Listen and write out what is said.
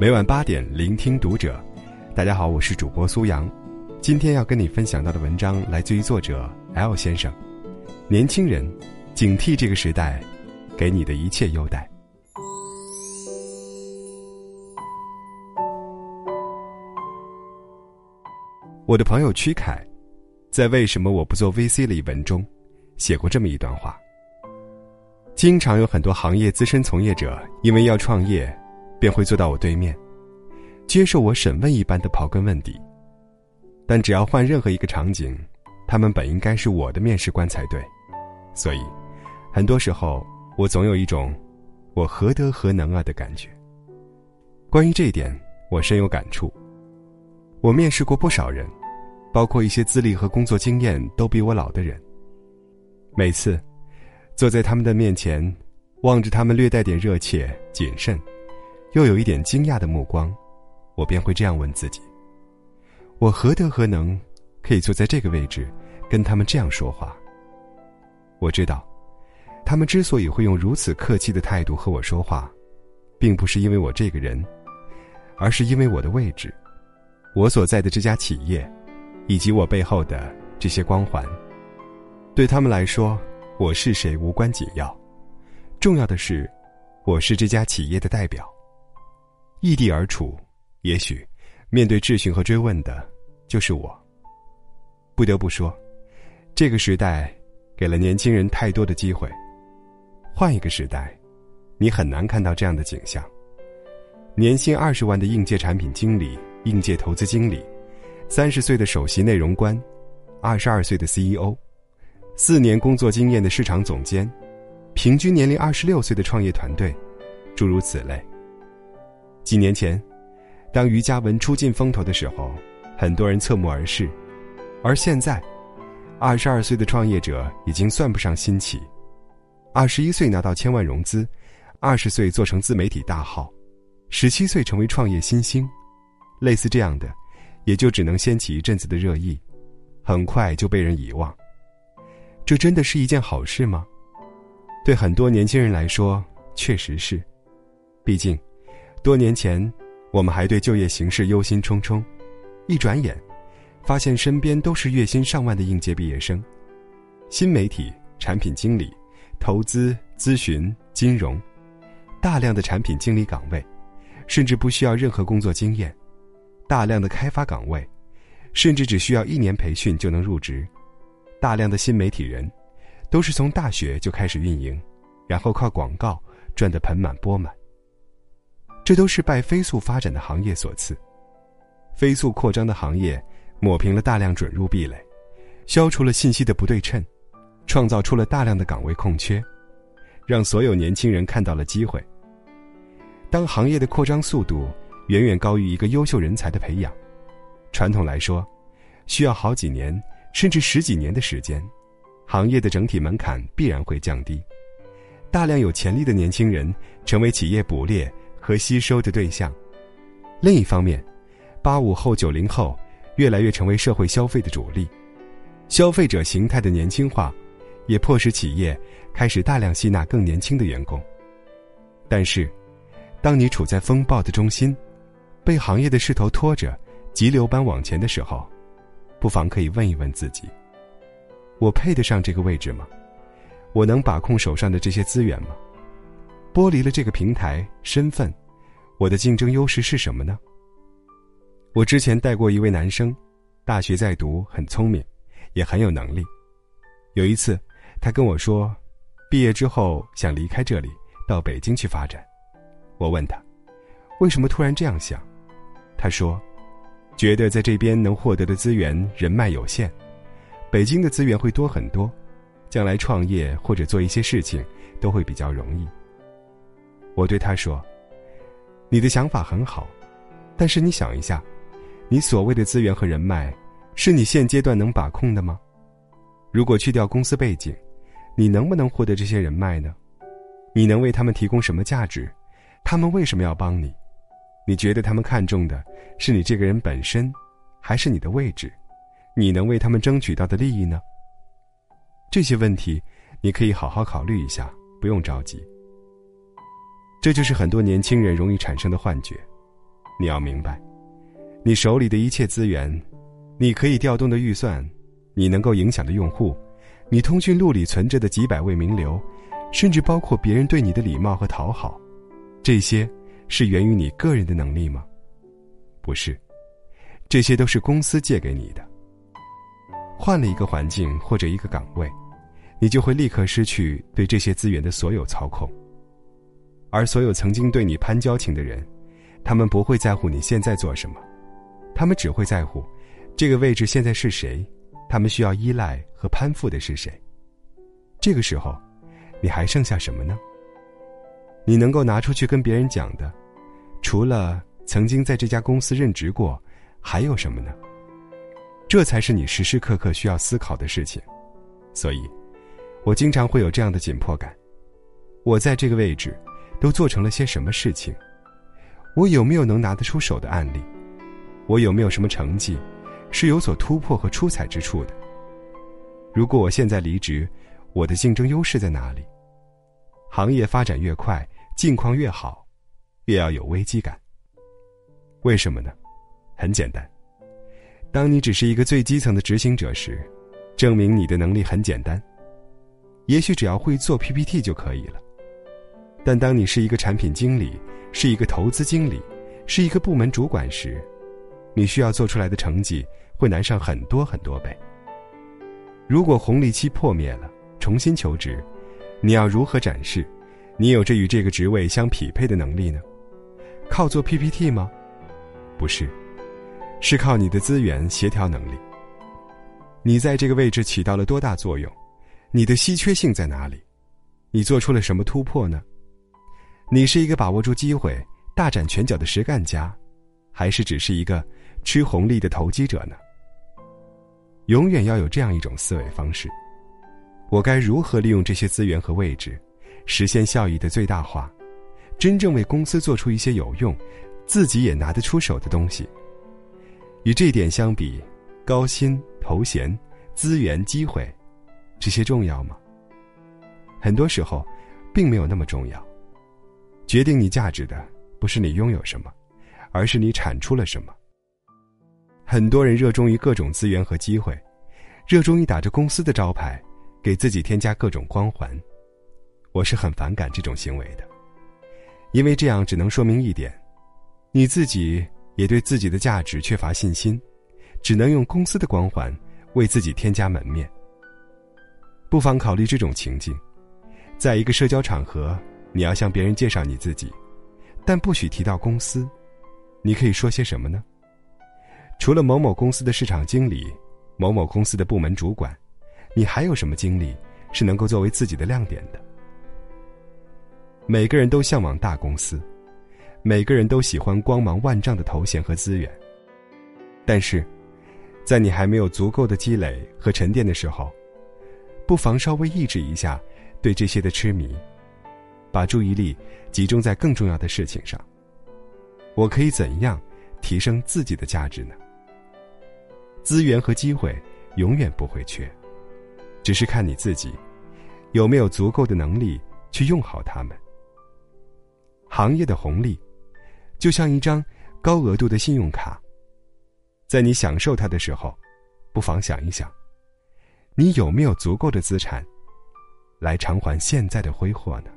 每晚八点，聆听读者。大家好，我是主播苏阳。今天要跟你分享到的文章来自于作者 L 先生。年轻人，警惕这个时代给你的一切优待。我的朋友曲凯，在《为什么我不做 VC》的一文中，写过这么一段话：经常有很多行业资深从业者因为要创业，便会坐到我对面。接受我审问一般的刨根问底，但只要换任何一个场景，他们本应该是我的面试官才对，所以，很多时候我总有一种“我何德何能啊”的感觉。关于这一点，我深有感触。我面试过不少人，包括一些资历和工作经验都比我老的人。每次坐在他们的面前，望着他们略带点热切、谨慎，又有一点惊讶的目光。我便会这样问自己：我何德何能，可以坐在这个位置，跟他们这样说话？我知道，他们之所以会用如此客气的态度和我说话，并不是因为我这个人，而是因为我的位置，我所在的这家企业，以及我背后的这些光环。对他们来说，我是谁无关紧要，重要的是，我是这家企业的代表。异地而处。也许，面对质询和追问的，就是我。不得不说，这个时代给了年轻人太多的机会。换一个时代，你很难看到这样的景象：年薪二十万的应届产品经理、应届投资经理，三十岁的首席内容官，二十二岁的 CEO，四年工作经验的市场总监，平均年龄二十六岁的创业团队，诸如此类。几年前。当于嘉文初进风头的时候，很多人侧目而视；而现在，二十二岁的创业者已经算不上新奇，二十一岁拿到千万融资，二十岁做成自媒体大号，十七岁成为创业新星，类似这样的，也就只能掀起一阵子的热议，很快就被人遗忘。这真的是一件好事吗？对很多年轻人来说，确实是，毕竟，多年前。我们还对就业形势忧心忡忡，一转眼，发现身边都是月薪上万的应届毕业生，新媒体、产品经理、投资、咨询、金融，大量的产品经理岗位，甚至不需要任何工作经验，大量的开发岗位，甚至只需要一年培训就能入职，大量的新媒体人，都是从大学就开始运营，然后靠广告赚得盆满钵满。这都是拜飞速发展的行业所赐，飞速扩张的行业抹平了大量准入壁垒，消除了信息的不对称，创造出了大量的岗位空缺，让所有年轻人看到了机会。当行业的扩张速度远远高于一个优秀人才的培养，传统来说，需要好几年甚至十几年的时间，行业的整体门槛必然会降低，大量有潜力的年轻人成为企业捕猎。和吸收的对象。另一方面，八五后、九零后越来越成为社会消费的主力，消费者形态的年轻化，也迫使企业开始大量吸纳更年轻的员工。但是，当你处在风暴的中心，被行业的势头拖着急流般往前的时候，不妨可以问一问自己：我配得上这个位置吗？我能把控手上的这些资源吗？剥离了这个平台身份，我的竞争优势是什么呢？我之前带过一位男生，大学在读，很聪明，也很有能力。有一次，他跟我说，毕业之后想离开这里，到北京去发展。我问他，为什么突然这样想？他说，觉得在这边能获得的资源人脉有限，北京的资源会多很多，将来创业或者做一些事情都会比较容易。我对他说：“你的想法很好，但是你想一下，你所谓的资源和人脉，是你现阶段能把控的吗？如果去掉公司背景，你能不能获得这些人脉呢？你能为他们提供什么价值？他们为什么要帮你？你觉得他们看重的是你这个人本身，还是你的位置？你能为他们争取到的利益呢？这些问题，你可以好好考虑一下，不用着急。”这就是很多年轻人容易产生的幻觉，你要明白，你手里的一切资源，你可以调动的预算，你能够影响的用户，你通讯录里存着的几百位名流，甚至包括别人对你的礼貌和讨好，这些是源于你个人的能力吗？不是，这些都是公司借给你的。换了一个环境或者一个岗位，你就会立刻失去对这些资源的所有操控。而所有曾经对你攀交情的人，他们不会在乎你现在做什么，他们只会在乎这个位置现在是谁，他们需要依赖和攀附的是谁。这个时候，你还剩下什么呢？你能够拿出去跟别人讲的，除了曾经在这家公司任职过，还有什么呢？这才是你时时刻刻需要思考的事情。所以，我经常会有这样的紧迫感：我在这个位置。都做成了些什么事情？我有没有能拿得出手的案例？我有没有什么成绩是有所突破和出彩之处的？如果我现在离职，我的竞争优势在哪里？行业发展越快，境况越好，越要有危机感。为什么呢？很简单，当你只是一个最基层的执行者时，证明你的能力很简单，也许只要会做 PPT 就可以了。但当你是一个产品经理，是一个投资经理，是一个部门主管时，你需要做出来的成绩会难上很多很多倍。如果红利期破灭了，重新求职，你要如何展示你有着与这个职位相匹配的能力呢？靠做 PPT 吗？不是，是靠你的资源协调能力。你在这个位置起到了多大作用？你的稀缺性在哪里？你做出了什么突破呢？你是一个把握住机会、大展拳脚的实干家，还是只是一个吃红利的投机者呢？永远要有这样一种思维方式：我该如何利用这些资源和位置，实现效益的最大化，真正为公司做出一些有用、自己也拿得出手的东西？与这点相比，高薪、头衔、资源、机会，这些重要吗？很多时候，并没有那么重要。决定你价值的不是你拥有什么，而是你产出了什么。很多人热衷于各种资源和机会，热衷于打着公司的招牌，给自己添加各种光环。我是很反感这种行为的，因为这样只能说明一点：你自己也对自己的价值缺乏信心，只能用公司的光环为自己添加门面。不妨考虑这种情境，在一个社交场合。你要向别人介绍你自己，但不许提到公司。你可以说些什么呢？除了某某公司的市场经理、某某公司的部门主管，你还有什么经历是能够作为自己的亮点的？每个人都向往大公司，每个人都喜欢光芒万丈的头衔和资源。但是，在你还没有足够的积累和沉淀的时候，不妨稍微抑制一下对这些的痴迷。把注意力集中在更重要的事情上。我可以怎样提升自己的价值呢？资源和机会永远不会缺，只是看你自己有没有足够的能力去用好它们。行业的红利就像一张高额度的信用卡，在你享受它的时候，不妨想一想，你有没有足够的资产来偿还现在的挥霍呢？